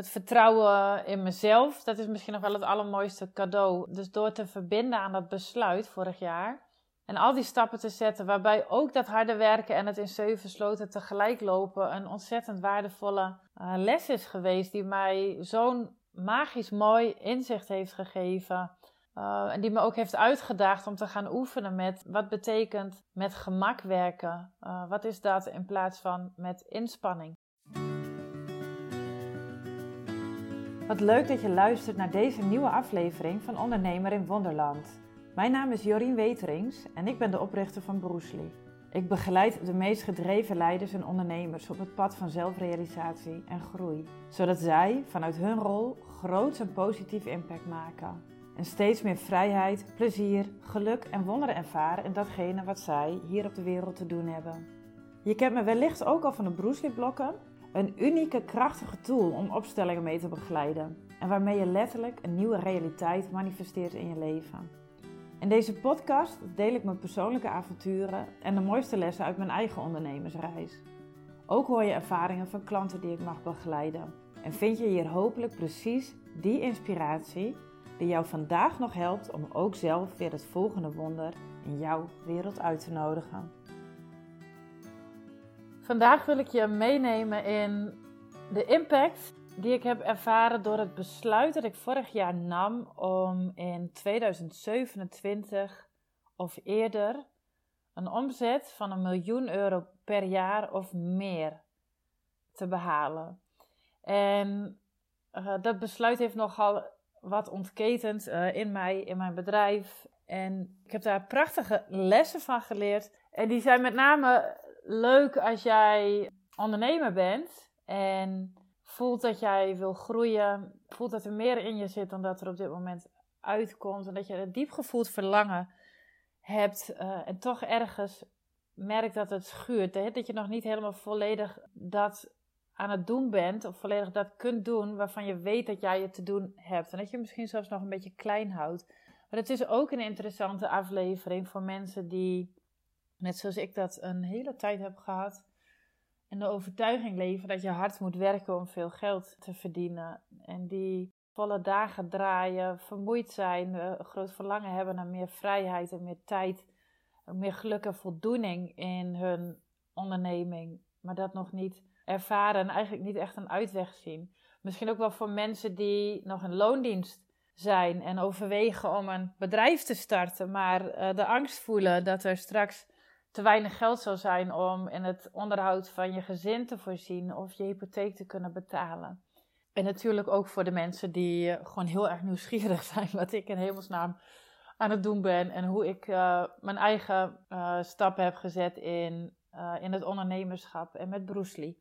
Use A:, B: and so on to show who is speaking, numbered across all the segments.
A: Het vertrouwen in mezelf, dat is misschien nog wel het allermooiste cadeau. Dus door te verbinden aan dat besluit vorig jaar. En al die stappen te zetten, waarbij ook dat harde werken en het in zeven sloten tegelijk lopen een ontzettend waardevolle uh, les is geweest. Die mij zo'n magisch mooi inzicht heeft gegeven. Uh, en die me ook heeft uitgedaagd om te gaan oefenen met wat betekent met gemak werken. Uh, wat is dat in plaats van met inspanning? Wat leuk dat je luistert naar deze nieuwe aflevering van Ondernemer in Wonderland. Mijn naam is Jorien Weterings en ik ben de oprichter van Broesli. Ik begeleid de meest gedreven leiders en ondernemers op het pad van zelfrealisatie en groei, zodat zij vanuit hun rol groots en positief impact maken. En steeds meer vrijheid, plezier, geluk en wonderen ervaren in datgene wat zij hier op de wereld te doen hebben. Je kent me wellicht ook al van de Broesli-blokken, een unieke, krachtige tool om opstellingen mee te begeleiden en waarmee je letterlijk een nieuwe realiteit manifesteert in je leven. In deze podcast deel ik mijn persoonlijke avonturen en de mooiste lessen uit mijn eigen ondernemersreis. Ook hoor je ervaringen van klanten die ik mag begeleiden. En vind je hier hopelijk precies die inspiratie die jou vandaag nog helpt om ook zelf weer het volgende wonder in jouw wereld uit te nodigen. Vandaag wil ik je meenemen in de impact die ik heb ervaren door het besluit dat ik vorig jaar nam om in 2027 of eerder een omzet van een miljoen euro per jaar of meer te behalen. En uh, dat besluit heeft nogal wat ontketend uh, in mij, in mijn bedrijf. En ik heb daar prachtige lessen van geleerd. En die zijn met name leuk als jij ondernemer bent en voelt dat jij wil groeien, voelt dat er meer in je zit dan dat er op dit moment uitkomt en dat je een diep gevoeld verlangen hebt uh, en toch ergens merkt dat het schuurt, hè? dat je nog niet helemaal volledig dat aan het doen bent of volledig dat kunt doen waarvan je weet dat jij het te doen hebt en dat je misschien zelfs nog een beetje klein houdt. Maar het is ook een interessante aflevering voor mensen die, net zoals ik dat een hele tijd heb gehad, en de overtuiging leven dat je hard moet werken om veel geld te verdienen. En die volle dagen draaien, vermoeid zijn, een groot verlangen hebben naar meer vrijheid en meer tijd, meer geluk en voldoening in hun onderneming, maar dat nog niet ervaren en eigenlijk niet echt een uitweg zien. Misschien ook wel voor mensen die nog in loondienst zijn en overwegen om een bedrijf te starten, maar uh, de angst voelen dat er straks te weinig geld zou zijn om in het onderhoud van je gezin te voorzien of je hypotheek te kunnen betalen. En natuurlijk ook voor de mensen die eh, gewoon heel erg nieuwsgierig zijn wat ik in hemelsnaam aan het doen ben en hoe ik uh, mijn eigen uh, stappen heb gezet in, in het ondernemerschap en met Bruce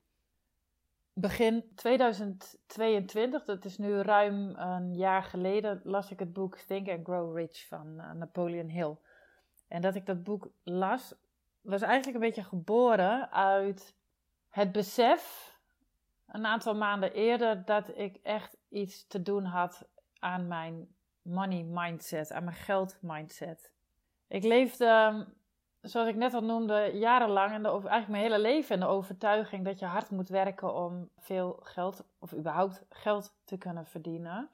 A: Begin 2022, dat is nu ruim een jaar geleden, las ik het boek Think and Grow Rich van Napoleon Hill. En dat ik dat boek las, was eigenlijk een beetje geboren uit het besef, een aantal maanden eerder, dat ik echt iets te doen had aan mijn money mindset, aan mijn geld mindset. Ik leefde, zoals ik net al noemde, jarenlang en eigenlijk mijn hele leven in de overtuiging dat je hard moet werken om veel geld, of überhaupt geld te kunnen verdienen.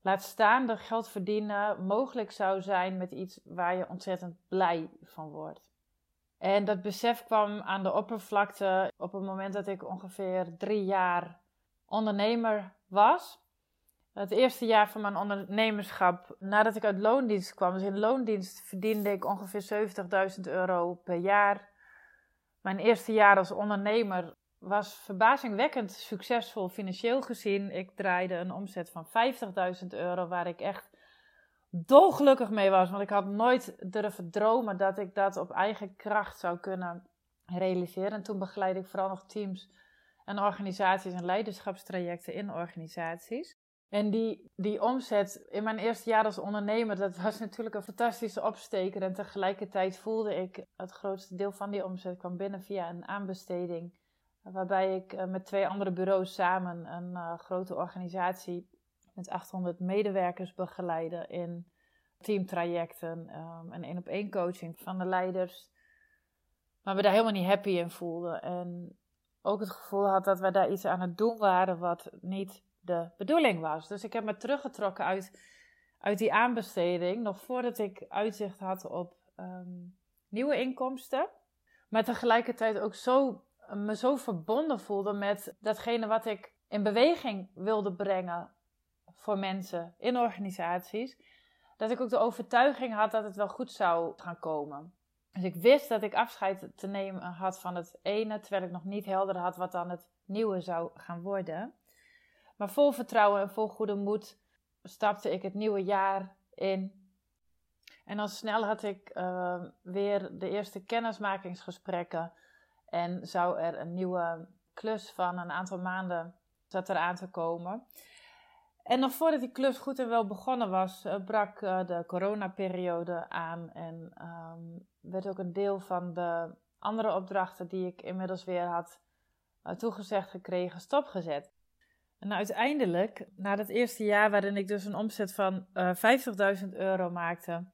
A: Laat staan dat geld verdienen mogelijk zou zijn met iets waar je ontzettend blij van wordt. En dat besef kwam aan de oppervlakte op het moment dat ik ongeveer drie jaar ondernemer was. Het eerste jaar van mijn ondernemerschap, nadat ik uit loondienst kwam, dus in loondienst verdiende ik ongeveer 70.000 euro per jaar. Mijn eerste jaar als ondernemer was verbazingwekkend succesvol financieel gezien. Ik draaide een omzet van 50.000 euro, waar ik echt dolgelukkig mee was. Want ik had nooit durven dromen dat ik dat op eigen kracht zou kunnen realiseren. En toen begeleidde ik vooral nog teams en organisaties en leiderschapstrajecten in organisaties. En die, die omzet in mijn eerste jaar als ondernemer, dat was natuurlijk een fantastische opsteker. En tegelijkertijd voelde ik het grootste deel van die omzet kwam binnen via een aanbesteding. Waarbij ik eh, met twee andere bureaus samen een uh, grote organisatie met 800 medewerkers begeleiden in teamtrajecten um, en één op één coaching van de leiders. Maar we daar helemaal niet happy in voelden. En ook het gevoel had dat we daar iets aan het doen waren wat niet de bedoeling was. Dus ik heb me teruggetrokken uit, uit die aanbesteding, nog voordat ik uitzicht had op ehm, nieuwe inkomsten. Maar tegelijkertijd ook zo, me zo verbonden voelde met datgene wat ik in beweging wilde brengen voor mensen in organisaties. Dat ik ook de overtuiging had dat het wel goed zou gaan komen. Dus ik wist dat ik afscheid te nemen had van het ene, terwijl ik nog niet helder had wat dan het nieuwe zou gaan worden. Maar vol vertrouwen en vol goede moed stapte ik het nieuwe jaar in. En al snel had ik uh, weer de eerste kennismakingsgesprekken. En zou er een nieuwe klus van een aantal maanden zat eraan te komen. En nog voordat die klus goed en wel begonnen was, uh, brak uh, de coronaperiode aan. En um, werd ook een deel van de andere opdrachten die ik inmiddels weer had uh, toegezegd gekregen, stopgezet. En uiteindelijk, na dat eerste jaar waarin ik dus een omzet van 50.000 euro maakte,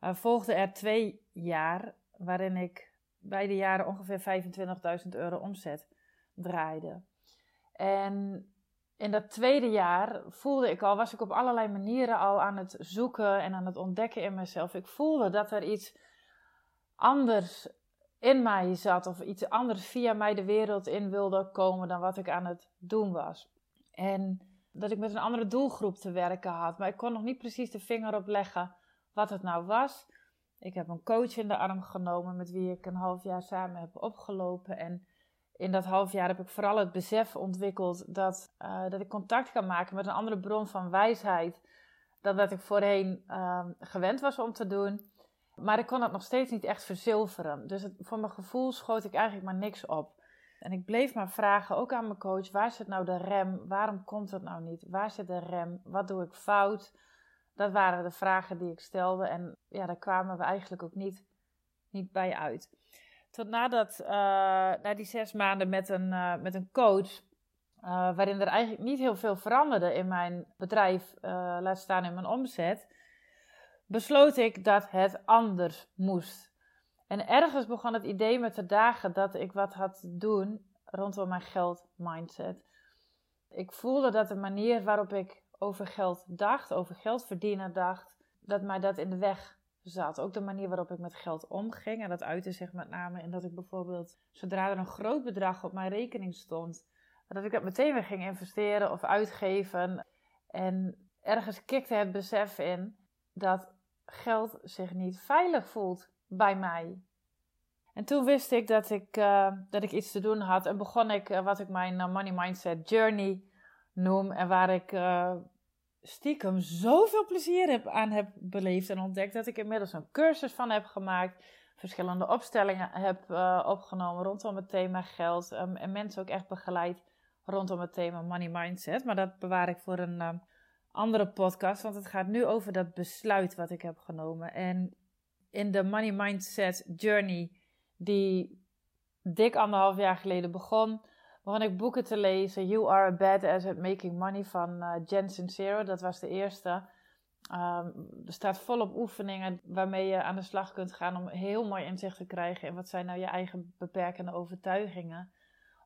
A: volgde er twee jaar waarin ik beide jaren ongeveer 25.000 euro omzet draaide. En in dat tweede jaar voelde ik al, was ik op allerlei manieren al aan het zoeken en aan het ontdekken in mezelf. Ik voelde dat er iets anders in mij zat of iets anders via mij de wereld in wilde komen dan wat ik aan het doen was. En dat ik met een andere doelgroep te werken had, maar ik kon nog niet precies de vinger op leggen wat het nou was. Ik heb een coach in de arm genomen met wie ik een half jaar samen heb opgelopen en in dat half jaar heb ik vooral het besef ontwikkeld dat, uh, dat ik contact kan maken met een andere bron van wijsheid dan dat ik voorheen uh, gewend was om te doen. Maar ik kon het nog steeds niet echt verzilveren. Dus voor mijn gevoel schoot ik eigenlijk maar niks op. En ik bleef maar vragen, ook aan mijn coach, waar zit nou de rem? Waarom komt het nou niet? Waar zit de rem? Wat doe ik fout? Dat waren de vragen die ik stelde. En ja, daar kwamen we eigenlijk ook niet, niet bij uit. Tot nadat, uh, na die zes maanden met een, uh, met een coach, uh, waarin er eigenlijk niet heel veel veranderde in mijn bedrijf, laat staan in mijn omzet, besloot ik dat het anders moest. En ergens begon het idee me te dagen dat ik wat had te doen rondom mijn geld mindset. Ik voelde dat de manier waarop ik over geld dacht, over geld verdienen dacht, dat mij dat in de weg zat. Ook de manier waarop ik met geld omging. En dat uitte zich met name in dat ik bijvoorbeeld, zodra er een groot bedrag op mijn rekening stond, dat ik dat meteen weer ging investeren of uitgeven. En ergens kikte het besef in dat geld zich niet veilig voelt bij mij. En toen wist ik dat ik, uh, dat ik iets te doen had en begon ik uh, wat ik mijn uh, Money Mindset Journey noem. En waar ik stiekem zoveel plezier heb, aan heb beleefd en ontdekt dat ik inmiddels een cursus van heb gemaakt. Verschillende opstellingen heb uh, opgenomen rondom het thema geld. Um, en mensen ook echt begeleid rondom het thema money mindset. Maar dat bewaar ik voor een uh, andere podcast. Want het gaat nu over dat besluit wat ik heb genomen. En in de money mindset journey die dik anderhalf jaar geleden begon begon ik boeken te lezen. You Are a Badass at Making Money van uh, Jen Sincero. Dat was de eerste. Um, er staat volop oefeningen waarmee je aan de slag kunt gaan om heel mooi inzicht te krijgen in wat zijn nou je eigen beperkende overtuigingen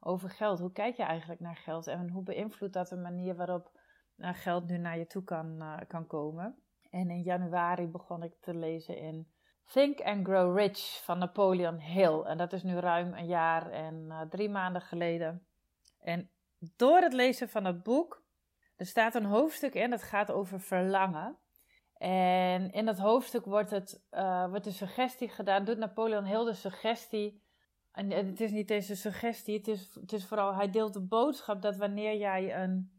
A: over geld. Hoe kijk je eigenlijk naar geld en hoe beïnvloedt dat de manier waarop uh, geld nu naar je toe kan, uh, kan komen? En in januari begon ik te lezen in Think and Grow Rich van Napoleon Hill. En dat is nu ruim een jaar en drie maanden geleden. En door het lezen van het boek, er staat een hoofdstuk in dat gaat over verlangen. En in dat hoofdstuk wordt, het, uh, wordt de suggestie gedaan, doet Napoleon heel de suggestie. En het is niet deze suggestie, het is, het is vooral, hij deelt de boodschap dat wanneer jij een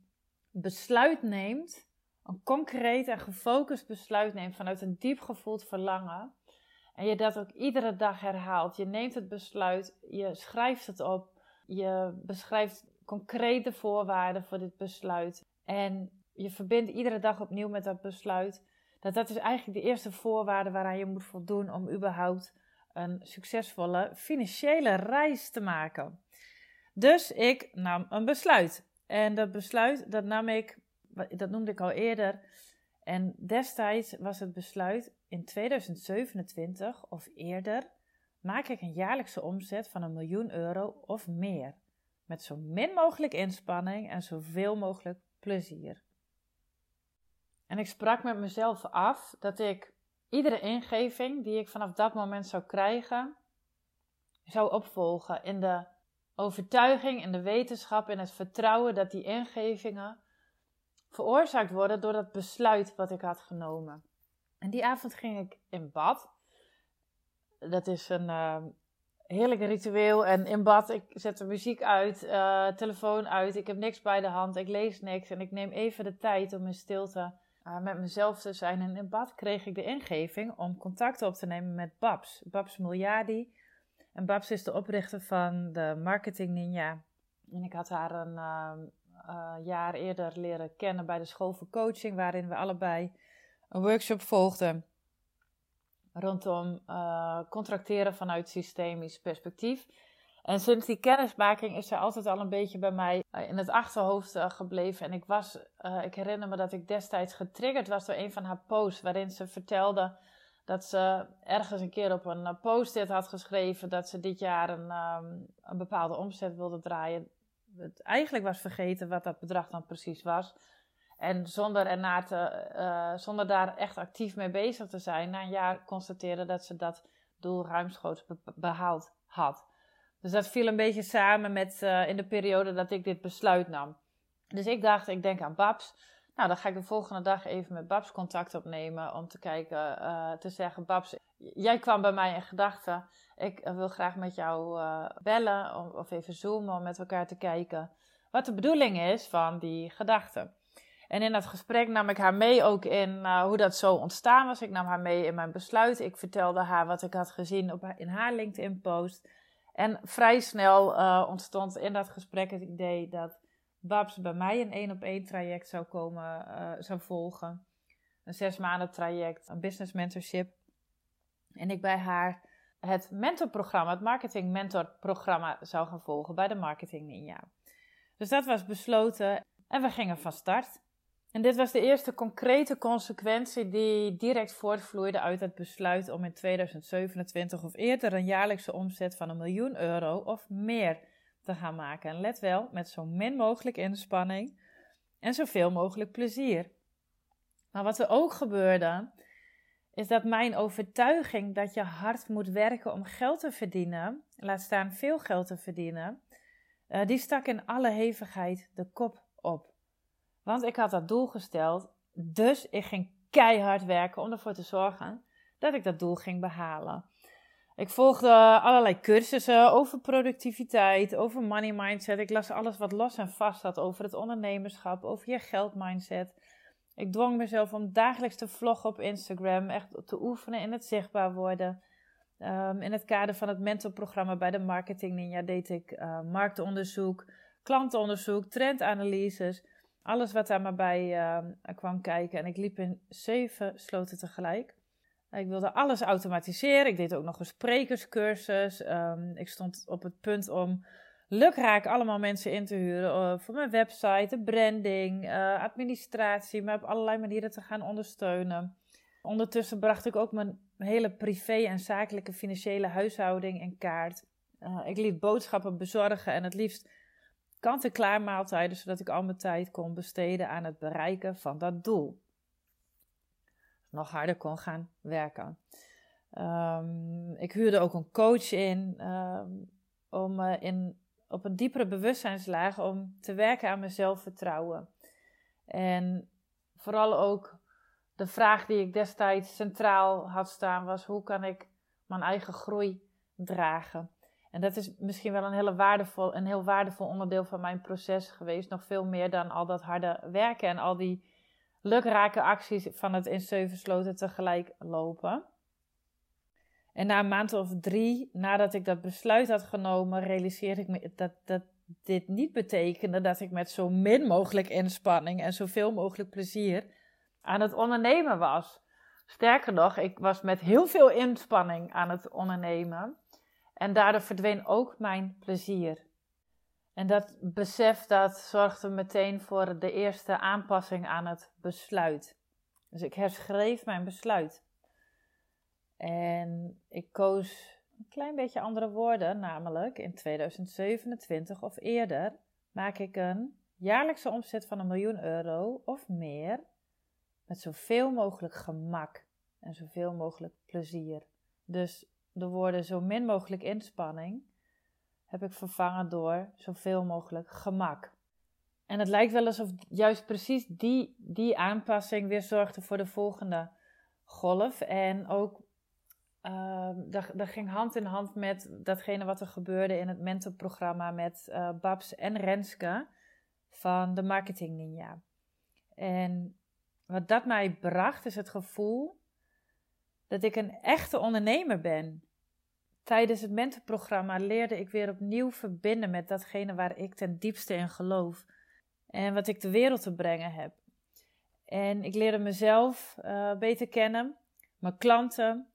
A: besluit neemt, een concreet en gefocust besluit neemt vanuit een diep gevoeld verlangen, en je dat ook iedere dag herhaalt, je neemt het besluit, je schrijft het op, je beschrijft concrete voorwaarden voor dit besluit. En je verbindt iedere dag opnieuw met dat besluit. Dat dat is eigenlijk de eerste voorwaarde waaraan je moet voldoen om überhaupt een succesvolle financiële reis te maken. Dus ik nam een besluit. En dat besluit, dat nam ik, dat noemde ik al eerder. En destijds was het besluit in 2027 of eerder maak ik een jaarlijkse omzet van een miljoen euro of meer met zo min mogelijk inspanning en zoveel mogelijk plezier. En ik sprak met mezelf af dat ik iedere ingeving die ik vanaf dat moment zou krijgen, zou opvolgen in de overtuiging, in de wetenschap, in het vertrouwen dat die ingevingen veroorzaakt worden door dat besluit wat ik had genomen. En die avond ging ik in bad. Dat is een uh, heerlijk ritueel. En in bad, ik zet de muziek uit, uh, telefoon uit. Ik heb niks bij de hand, ik lees niks. En ik neem even de tijd om in stilte uh, met mezelf te zijn. En in bad kreeg ik de ingeving om contact op te nemen met Babs. Babs Muljadi. En Babs is de oprichter van de Marketing Ninja. En ik had haar een uh, jaar eerder leren kennen bij de school voor coaching, waarin we allebei een workshop volgden rondom uh, contracteren vanuit systemisch perspectief. En sinds die kennismaking is ze altijd al een beetje bij mij eh, in het achterhoofd gebleven. En ik, was, ik herinner me dat ik destijds getriggerd was door een van haar posts, waarin ze vertelde dat ze ergens een keer op een post-it had geschreven dat ze dit jaar een, ehm, een bepaalde omzet wilde draaien het eigenlijk was vergeten wat dat bedrag dan precies was. En zonder, ernaar te, uh, zonder daar echt actief mee bezig te zijn, na een jaar constateerde dat ze dat doel ruimschoots behaald had. Dus dat viel een beetje samen met uh, in de periode dat ik dit besluit nam. Dus ik dacht, ik denk aan Babs. Nou, dan ga ik de volgende dag even met Babs contact opnemen om te kijken, uh, te zeggen, Babs, jij kwam bij mij in gedachten. Ik eh, wil graag met jou bellen of even zoomen om met elkaar te kijken wat de bedoeling is van die gedachten. En in dat gesprek nam ik haar mee ook in uh, hoe dat zo ontstaan was. Ik nam haar mee in mijn besluit. Ik vertelde haar wat ik had gezien op, in haar LinkedIn-post. En vrij snel uh, ontstond in dat gesprek het idee dat Babs bij mij een één op één traject zou komen, uh, zou volgen. Een zes maanden traject, een business mentorship. En ik bij haar het mentorprogramma, het marketing mentorprogramma zou gaan volgen bij de Marketing Ninja. Dus dat was besloten en we gingen van start. En dit was de eerste concrete consequentie die direct voortvloeide uit het besluit om in 2027 of eerder een jaarlijkse omzet van een miljoen euro of meer te gaan maken. En let wel, met zo min mogelijk inspanning en zoveel mogelijk plezier. Maar wat er ook gebeurde, is dat mijn overtuiging dat je hard moet werken om geld te verdienen, laat staan veel geld te verdienen, uh, die stak in alle hevigheid de kop op. Want ik had dat doel gesteld, dus ik ging keihard werken om ervoor te zorgen dat ik dat doel ging behalen. Ik volgde allerlei cursussen over productiviteit, over money mindset. Ik las alles wat los en vast zat over het ondernemerschap, over je geldmindset. Ik dwong mezelf om dagelijks te vloggen op Instagram, echt te oefenen in het zichtbaar worden. Um, in het kader van het mentorprogramma bij de Marketing Ninja deed ik uh, marktonderzoek, klantenonderzoek, trendanalyses. Alles wat daar maar bij uh, kwam kijken. En ik liep in zeven sloten tegelijk. Ik wilde alles automatiseren. Ik deed ook nog een sprekerscursus. Um, ik stond op het punt om lukraak allemaal mensen in te huren uh, voor mijn website, de branding, uh, administratie, maar op allerlei manieren te gaan ondersteunen. Ondertussen bracht ik ook mijn hele privé en zakelijke financiële huishouding in kaart. Uh, ik liet boodschappen bezorgen en het liefst kant-en-klaar maaltijden, zodat ik al mijn tijd kon besteden aan het bereiken van dat doel. Nog harder kon gaan werken. Um, ik huurde ook een coach in um, om in op een diepere bewustzijnslaag om te werken aan mijn zelfvertrouwen. En vooral ook de vraag die ik destijds centraal had staan was: hoe kan ik mijn eigen groei dragen? En dat is misschien wel een, hele waardevol, een heel waardevol onderdeel van mijn proces geweest. Nog veel meer dan al dat harde werken en al die lukrake acties van het in zeven sloten tegelijk lopen. En na een maand of drie nadat ik dat besluit had genomen, realiseerde ik me dat, dat dit niet betekende dat ik met zo min mogelijk inspanning en zoveel mogelijk plezier aan het ondernemen was. Sterker nog, ik was met heel veel inspanning aan het ondernemen. En daardoor verdween ook mijn plezier. En dat besef dat zorgde meteen voor de eerste aanpassing aan het besluit. Dus ik herschreef mijn besluit. En ik koos een klein beetje andere woorden, namelijk in 2027 of eerder maak ik een jaarlijkse omzet van een miljoen euro of meer met zoveel mogelijk gemak en zoveel mogelijk plezier. Dus de woorden zo min mogelijk inspanning heb ik vervangen door zoveel mogelijk gemak. En het lijkt wel alsof juist precies die, die aanpassing weer zorgde voor de volgende golf. En ook uh, dat, dat, ging hand in hand met datgene wat er gebeurde in het mentorprogramma met uh, Babs en Renske van de Marketing Ninja. En wat dat mij bracht is het gevoel dat ik een echte ondernemer ben. Tijdens het mentorprogramma leerde ik weer opnieuw verbinden met datgene waar ik ten diepste in geloof en wat ik de wereld te brengen heb. En ik leerde mezelf uh, beter kennen, mijn klanten.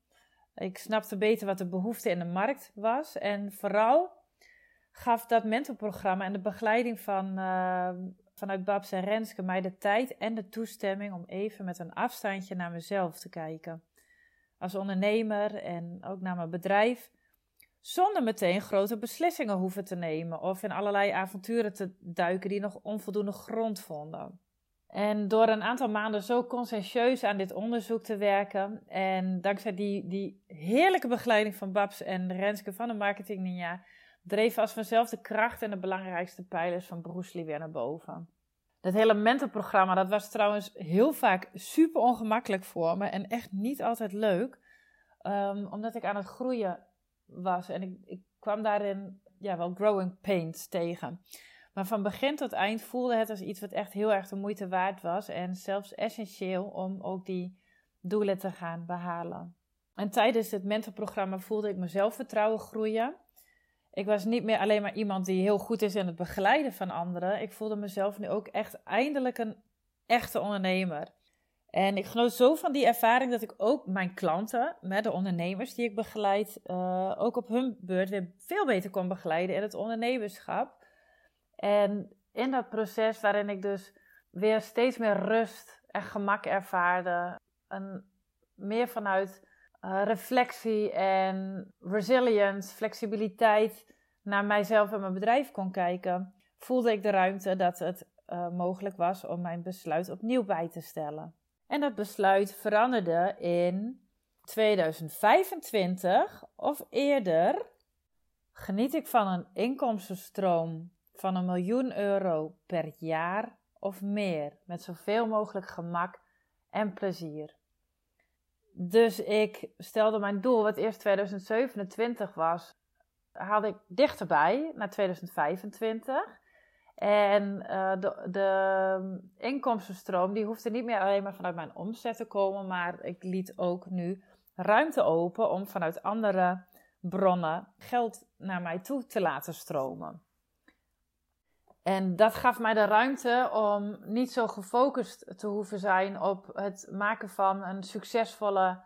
A: Ik snapte beter wat de behoefte in de markt was. En vooral gaf dat mentorprogramma en de begeleiding van, uh, vanuit Babs en Renske mij de tijd en de toestemming om even met een afstandje naar mezelf te kijken. Als ondernemer en ook naar mijn bedrijf zonder meteen grote beslissingen hoeven te nemen of in allerlei avonturen te duiken die nog onvoldoende grond vonden. En door een aantal maanden zo conscientieus aan dit onderzoek te werken en dankzij die, die heerlijke begeleiding van Babs en Renske van de Marketing Ninja, dreef als vanzelf de kracht en de belangrijkste pijlers van Bruce weer naar boven. Dat hele mentorprogramma, dat was trouwens heel vaak super ongemakkelijk voor me en echt niet altijd leuk, um, omdat ik aan het groeien was. En ik, ik kwam daarin ja, wel growing pains tegen. Maar van begin tot eind voelde het als iets wat echt heel erg de moeite waard was. En zelfs essentieel om ook die doelen te gaan behalen. En tijdens het mentorprogramma voelde ik mijn zelfvertrouwen groeien. Ik was niet meer alleen maar iemand die heel goed is in het begeleiden van anderen. Ik voelde mezelf nu ook echt eindelijk een echte ondernemer. En ik genoot zo van die ervaring dat ik ook mijn klanten, de ondernemers die ik begeleid, uh, ook op hun beurt weer veel beter kon begeleiden in het ondernemerschap. En in dat proces waarin ik dus weer steeds meer rust en gemak ervaarde, een, meer vanuit uh, reflectie en resilience, flexibiliteit naar mijzelf en mijn bedrijf kon kijken, voelde ik de ruimte dat het uh, mogelijk was om mijn besluit opnieuw bij te stellen. En dat besluit veranderde in 2025 of eerder. Geniet ik van een inkomstenstroom van een miljoen euro per jaar of meer, met zoveel mogelijk gemak en plezier. Dus ik stelde mijn doel, wat eerst 2027 was, haalde ik dichterbij naar 2025. En uh, de, de inkomstenstroom die hoefde niet meer alleen maar vanuit mijn omzet te komen, maar ik liet ook nu ruimte open om vanuit andere bronnen geld naar mij toe te laten stromen. En dat gaf mij de ruimte om niet zo gefocust te hoeven zijn op het maken van een succesvolle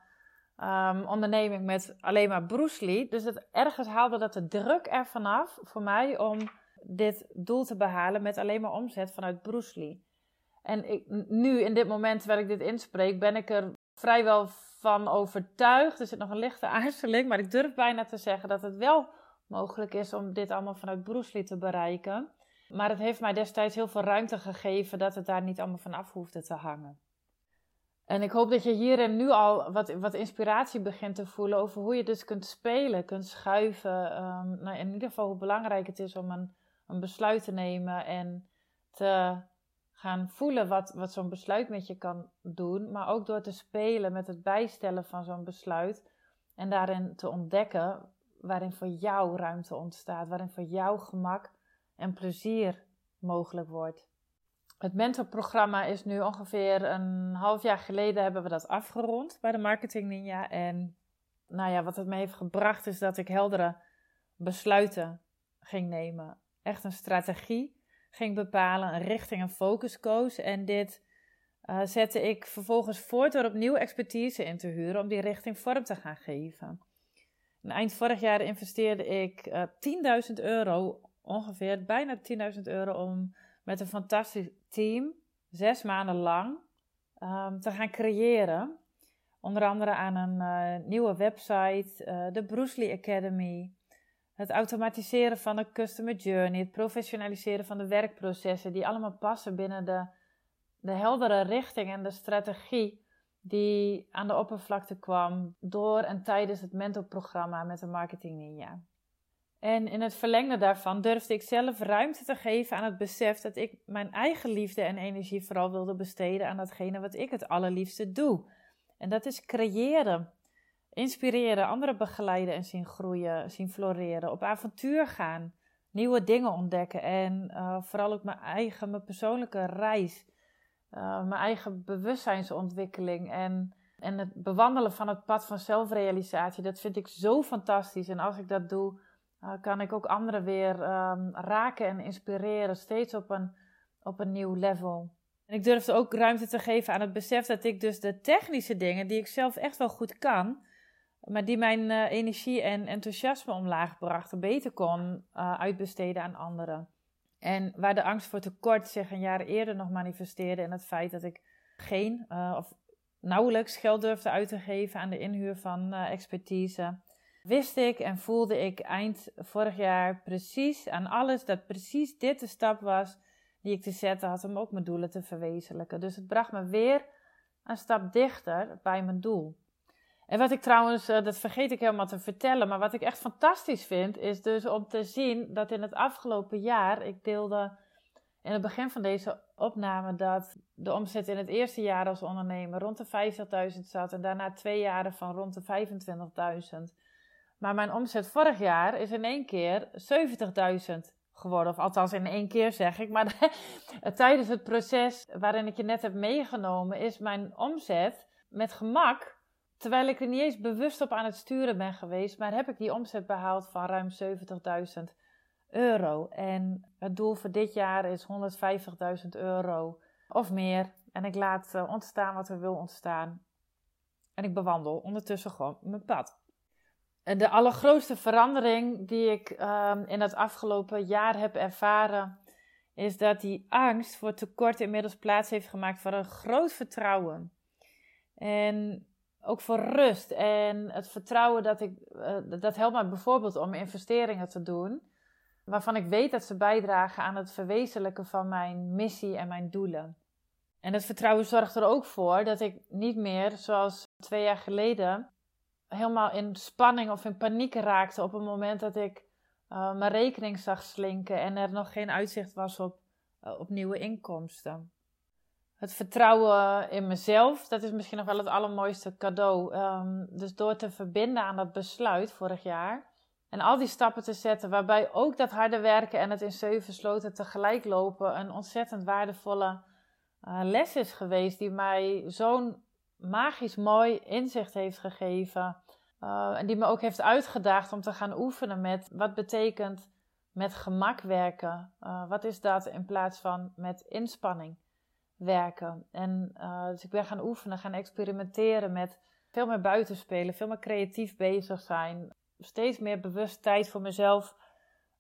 A: um, onderneming met alleen maar Bruce Lee. Dus het, ergens haalde dat de druk er vanaf voor mij om dit doel te behalen met alleen maar omzet vanuit Bruce Lee. En ik, nu, in dit moment terwijl ik dit inspreek, ben ik er vrijwel van overtuigd. Er zit nog een lichte aarzeling, maar ik durf bijna te zeggen dat het wel mogelijk is om dit allemaal vanuit Bruce Lee te bereiken. Maar het heeft mij destijds heel veel ruimte gegeven dat het daar niet allemaal vanaf hoefde te hangen. En ik hoop dat je hierin nu al wat, wat inspiratie begint te voelen over hoe je dus kunt spelen, kunt schuiven. Um, nou, in ieder geval hoe belangrijk het is om een een besluit te nemen en te gaan voelen wat, wat zo'n besluit met je kan doen. Maar ook door te spelen met het bijstellen van zo'n besluit. En daarin te ontdekken waarin voor jou ruimte ontstaat. Waarin voor jou gemak en plezier mogelijk wordt. Het mentorprogramma is nu ongeveer een half jaar geleden hebben we dat afgerond bij de Marketing Ninja. En nou ja, wat het me heeft gebracht is dat ik heldere besluiten ging nemen echt een strategie ging bepalen, een richting en focus koos. En dit uh, zette ik vervolgens voort door opnieuw expertise in te huren om die richting vorm te gaan geven. En eind vorig jaar investeerde ik uh, eh, 10.000 euro, ongeveer bijna 10.000 euro, om met een fantastisch team zes maanden lang um, te gaan creëren. Onder andere aan een uh, nieuwe website, de Bruce Lee Academy, het automatiseren van de customer journey, het professionaliseren van de werkprocessen, die allemaal passen binnen de, de heldere richting en de strategie die aan de oppervlakte kwam door en tijdens het mentorprogramma met de Marketing Ninja. En in het verlengde daarvan durfde ik zelf ruimte te geven aan het besef dat ik mijn eigen liefde en energie vooral wilde besteden aan datgene wat ik het allerliefste doe. En dat is creëren, inspireren, anderen begeleiden en zien groeien, zien floreren, op avontuur gaan, nieuwe dingen ontdekken en uh, vooral ook mijn eigen, mijn persoonlijke reis, uh, mijn eigen bewustzijnsontwikkeling en, en het bewandelen van het pad van zelfrealisatie. Dat vind ik zo fantastisch. En als ik dat doe, uh, kan ik ook anderen weer um, raken en inspireren, steeds op een, op een nieuw level. En ik durfde ook ruimte te geven aan het besef dat ik dus de technische dingen, die ik zelf echt wel goed kan, maar die mijn uh, energie en enthousiasme omlaag brachten, beter kon uh, uitbesteden aan anderen. En waar de angst voor tekort zich een jaar eerder nog manifesteerde in het feit dat ik geen of nauwelijks geld durfde uit te geven aan de inhuur van expertise, wist ik en voelde ik eind vorig jaar precies aan alles dat precies dit de stap was die ik te zetten had om ook mijn doelen te verwezenlijken. Dus het bracht me weer een stap dichter bij mijn doel. En wat ik trouwens, eh, dat vergeet ik helemaal te vertellen, maar wat ik echt fantastisch vind, is dus om te zien dat in het afgelopen jaar, ik deelde in het begin van deze opname dat de omzet in het eerste jaar als ondernemer rond de 50.000 zat en daarna twee jaren van rond de 25.000. Maar mijn omzet vorig jaar is in één keer 70.000 geworden. Of althans in één keer zeg ik. Maar tijdens het proces waarin ik je net heb meegenomen, is mijn omzet met gemak. Terwijl ik er niet eens bewust op aan het sturen ben geweest, maar heb ik die omzet behaald van ruim 70.000 euro. En het doel voor dit jaar is 150.000 euro of meer. En ik laat eh, ontstaan wat er wil ontstaan. En ik bewandel ondertussen gewoon mijn pad de allergrootste verandering die ik ehm, in het afgelopen jaar heb ervaren, is dat die angst voor tekort inmiddels plaats heeft gemaakt voor een groot vertrouwen. En ook voor rust. En het vertrouwen dat ik, uh, dat helpt mij bijvoorbeeld om investeringen te doen, waarvan ik weet dat ze bijdragen aan het verwezenlijken van mijn missie en mijn doelen. En dat vertrouwen zorgt er ook voor dat ik niet meer, zoals twee jaar geleden, helemaal in spanning of in paniek raakte op het moment dat ik uh, mijn rekening zag slinken en er nog geen uitzicht was op, uh, op nieuwe inkomsten. Het vertrouwen in mezelf, dat is misschien nog wel het allermooiste cadeau. Um, dus door te verbinden aan dat besluit vorig jaar en al die stappen te zetten, waarbij ook dat harde werken en het in zeven sloten tegelijk lopen een ontzettend waardevolle uh, les is geweest, die mij zo'n magisch mooi inzicht heeft gegeven. Uh, en die me ook heeft uitgedaagd om te gaan oefenen met wat betekent met gemak werken. Uh, wat is dat in plaats van met inspanning werken. En uh, dus ik ben gaan oefenen, gaan experimenteren met veel meer buitenspelen, veel meer creatief bezig zijn. Steeds meer bewust tijd voor mezelf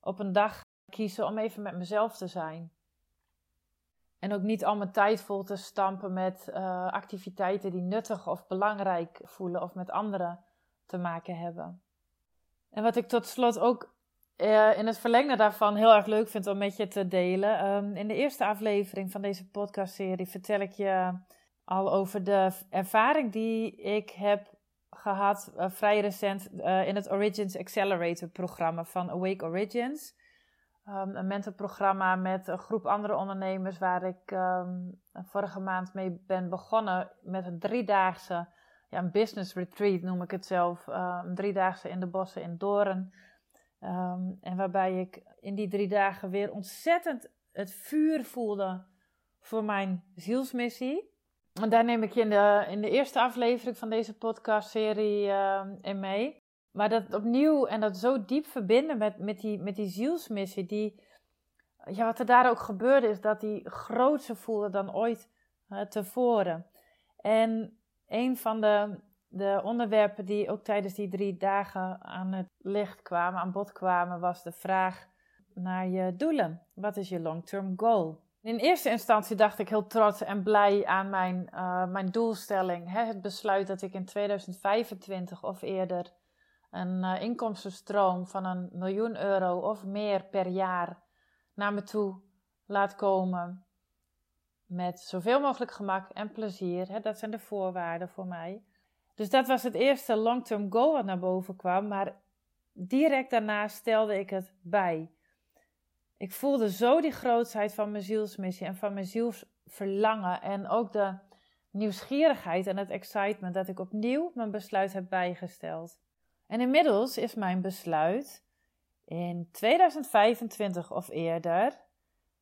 A: op een dag kiezen om even met mezelf te zijn. En ook niet al mijn tijd vol te stampen met activiteiten die nuttig of belangrijk voelen of met anderen te maken hebben. En wat ik tot slot ook uh, in het verlengde daarvan heel erg leuk vind om met je te delen. Um, in de eerste aflevering van deze podcastserie vertel ik je al over de ervaring die ik heb gehad uh, vrij recent in het Origins Accelerator programma van Awake Origins. Um, een mentorprogramma met een groep andere ondernemers waar ik um, vorige maand mee ben begonnen met een driedaagse ja, een business retreat noem ik het zelf. Een driedaagse in de bossen in Doren. Um, en waarbij ik in die drie dagen weer ontzettend het vuur voelde voor mijn zielsmissie. En daar neem ik je in de, in de eerste aflevering van deze podcastserie uh, in mee. Maar dat opnieuw en dat zo diep verbinden met, met, die, met die zielsmissie, die, ja, wat er daar ook gebeurde, is dat die grootser voelde dan ooit uh, tevoren. En een van de, de onderwerpen die ook tijdens die drie dagen aan het licht kwamen, aan bod kwamen, was de vraag naar je doelen. Wat is je long-term goal? In eerste instantie dacht ik heel trots en blij aan mijn, uh, mijn doelstelling. Hè? Het besluit dat ik in 2025 of eerder een uh, inkomstenstroom van een miljoen euro of meer per jaar naar me toe laat komen. Met zoveel mogelijk gemak en plezier. Hè? Dat zijn de voorwaarden voor mij. Dus dat was het eerste long-term goal wat naar boven kwam. Maar direct daarna stelde ik het bij. Ik voelde zo die grootheid van mijn zielsmissie en van mijn zielsverlangen. En ook de nieuwsgierigheid en het excitement dat ik opnieuw mijn besluit heb bijgesteld. En inmiddels is mijn besluit in 2025 of eerder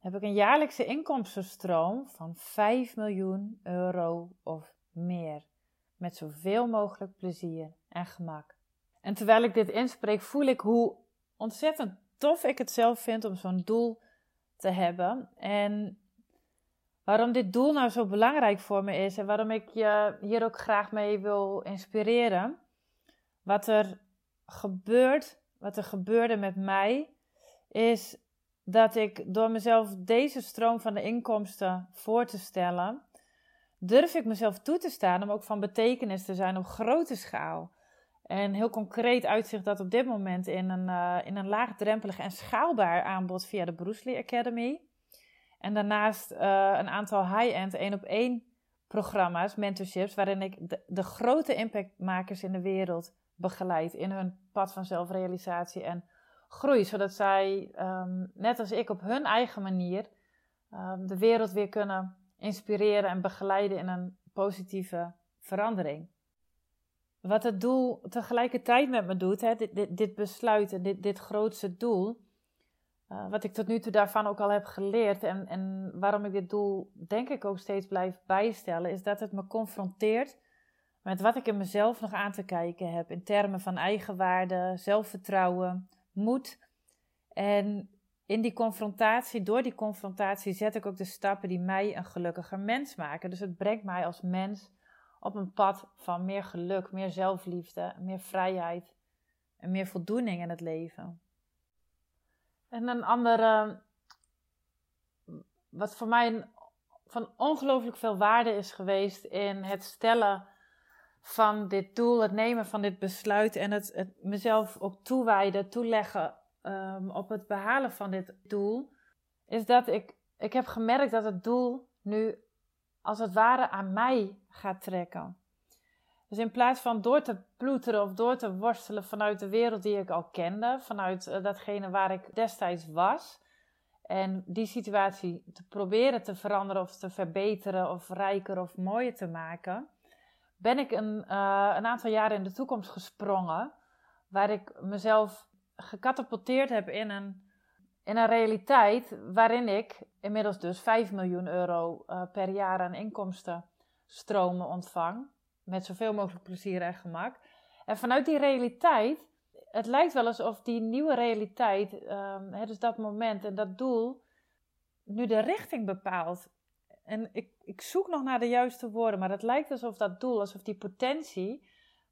A: heb ik een jaarlijkse inkomstenstroom van 5 miljoen euro of meer. Met zoveel mogelijk plezier en gemak. En terwijl ik dit inspreek, voel ik hoe ontzettend tof ik het zelf vind om zo'n doel te hebben. En waarom dit doel nou zo belangrijk voor me is en waarom ik je hier ook graag mee wil inspireren. Wat er gebeurt, wat er gebeurde met mij, is dat ik door mezelf deze stroom van de inkomsten voor te stellen, durf ik mezelf toe te staan om ook van betekenis te zijn op grote schaal. En heel concreet uitzicht dat op dit moment in een, uh, in een laagdrempelig en schaalbaar aanbod via de Bruce Lee Academy. En daarnaast uh, een aantal high-end één op één programma's, mentorships, waarin ik de, de, grote impactmakers in de wereld begeleid in hun pad van zelfrealisatie en groei. Zodat zij, um, net als ik, op hun eigen manier um, de wereld weer kunnen inspireren en begeleiden in een positieve verandering. Wat het doel tegelijkertijd met me doet, hè, dit, dit, dit besluit en dit, dit grootste doel, uh, wat ik tot nu toe daarvan ook al heb geleerd en, en waarom ik dit doel denk ik ook steeds blijf bijstellen, is dat het me confronteert met wat ik in mezelf nog aan te kijken heb in termen van eigenwaarde, zelfvertrouwen, moed. En in die confrontatie, door die confrontatie, zet ik ook de stappen die mij een gelukkiger mens maken. Dus het brengt mij als mens op een pad van meer geluk, meer zelfliefde, meer vrijheid en meer voldoening in het leven. En een andere, wat voor mij van ongelooflijk veel waarde is geweest in het stellen van dit doel, het nemen van dit besluit en het, mezelf ook toewijden, toeleggen um, op het behalen van dit doel, is dat ik, ik heb gemerkt dat het doel nu als het ware aan mij gaat trekken. Dus in plaats van door te ploeteren of door te worstelen vanuit de wereld die ik al kende, vanuit uh, datgene waar ik destijds was, en die situatie te proberen te veranderen of te verbeteren of rijker of mooier te maken, ben ik een, uh, een aantal jaren in de toekomst gesprongen, waar ik mezelf gecatapulteerd heb in een, in een realiteit waarin ik inmiddels dus 5 miljoen euro uh, per jaar aan inkomstenstromen ontvang. Met zoveel mogelijk plezier en gemak. En vanuit die realiteit, het lijkt wel alsof die nieuwe realiteit, um, hè, dus dat moment en dat doel, nu de richting bepaalt. En ik, ik zoek nog naar de juiste woorden, maar het lijkt alsof dat doel, alsof die potentie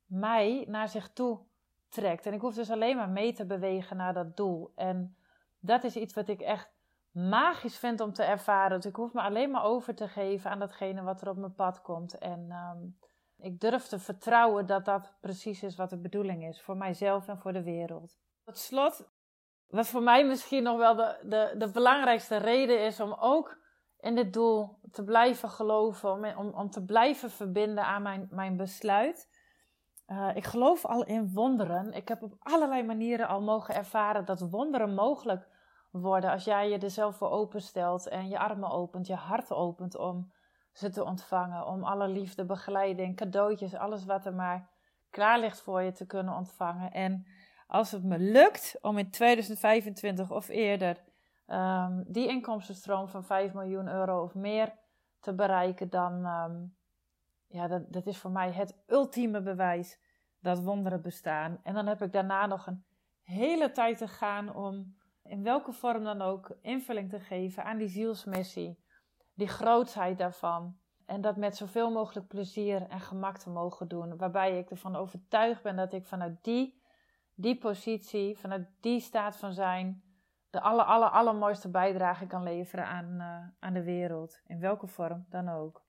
A: mij naar zich toe trekt. En ik hoef dus alleen maar mee te bewegen naar dat doel. En dat is iets wat ik echt magisch vind om te ervaren. Dus ik hoef me alleen maar over te geven aan datgene wat er op mijn pad komt. En um, ik durf te vertrouwen dat dat precies is wat de bedoeling is voor mijzelf en voor de wereld. Tot slot, wat voor mij misschien nog wel de, de, de belangrijkste reden is om ook in dit doel te blijven geloven, om, om, om te blijven verbinden aan mijn, mijn besluit. Uh, ik geloof al in wonderen. Ik heb op allerlei manieren al mogen ervaren dat wonderen mogelijk worden als jij je er zelf voor openstelt en je armen opent, je hart opent om ze te ontvangen. Om alle liefde, begeleiding, cadeautjes, alles wat er maar klaar ligt voor je te kunnen ontvangen. En als het me lukt om in 2025 of eerder um, die inkomstenstroom van 5 miljoen euro of meer te bereiken, dan um, ja, dat, dat is voor mij het ultieme bewijs dat wonderen bestaan. En dan heb ik daarna nog een hele tijd te gaan om in welke vorm dan ook invulling te geven aan die zielsmissie die grootheid daarvan. En dat met zoveel mogelijk plezier en gemak te mogen doen. Waarbij ik ervan overtuigd ben dat ik vanuit die, die positie, vanuit die staat van zijn, de aller, aller, allermooiste bijdrage kan leveren aan, uh, aan de wereld. In welke vorm dan ook.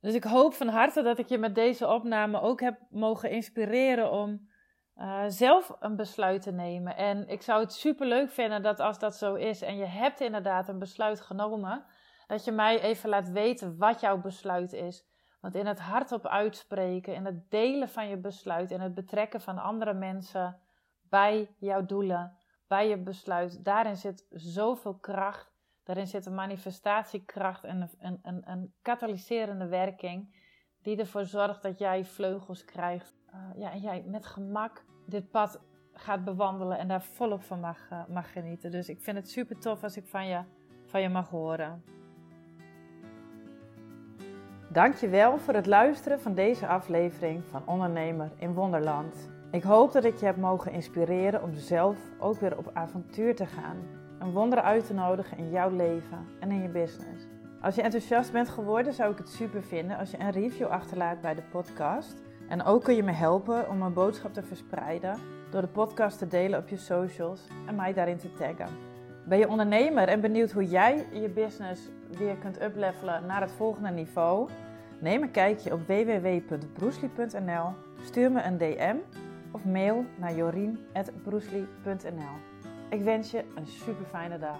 A: Dus ik hoop van harte dat ik je met deze opname ook heb mogen inspireren om uh, zelf een besluit te nemen. En ik zou het super leuk vinden dat als dat zo is en je hebt inderdaad een besluit genomen, dat je mij even laat weten wat jouw besluit is. Want in het hardop uitspreken, in het delen van je besluit, in het betrekken van andere mensen bij jouw doelen, bij je besluit, daarin zit zoveel kracht. Daarin zit een manifestatiekracht en een, een, een katalyserende werking die ervoor zorgt dat jij vleugels krijgt. Uh, ja, en jij met gemak dit pad gaat bewandelen en daar volop van mag, uh, mag genieten. Dus ik vind het super tof als ik van je, van je mag horen. Dankjewel voor het luisteren van deze aflevering van Ondernemer in Wonderland. Ik hoop dat ik je heb mogen inspireren om zelf ook weer op avontuur te gaan. Een wonder uit te nodigen in jouw leven en in je business. Als je enthousiast bent geworden, zou ik het super vinden als je een review achterlaat bij de podcast. En ook kun je me helpen om mijn boodschap te verspreiden door de podcast te delen op je socials en mij daarin te taggen. Ben je ondernemer en benieuwd hoe jij je business weer kunt uplevelen naar het volgende niveau? Neem een kijkje op www.broesli.nl, stuur me een DM of mail naar jorien.broesli.nl. Ik wens je een super fijne dag.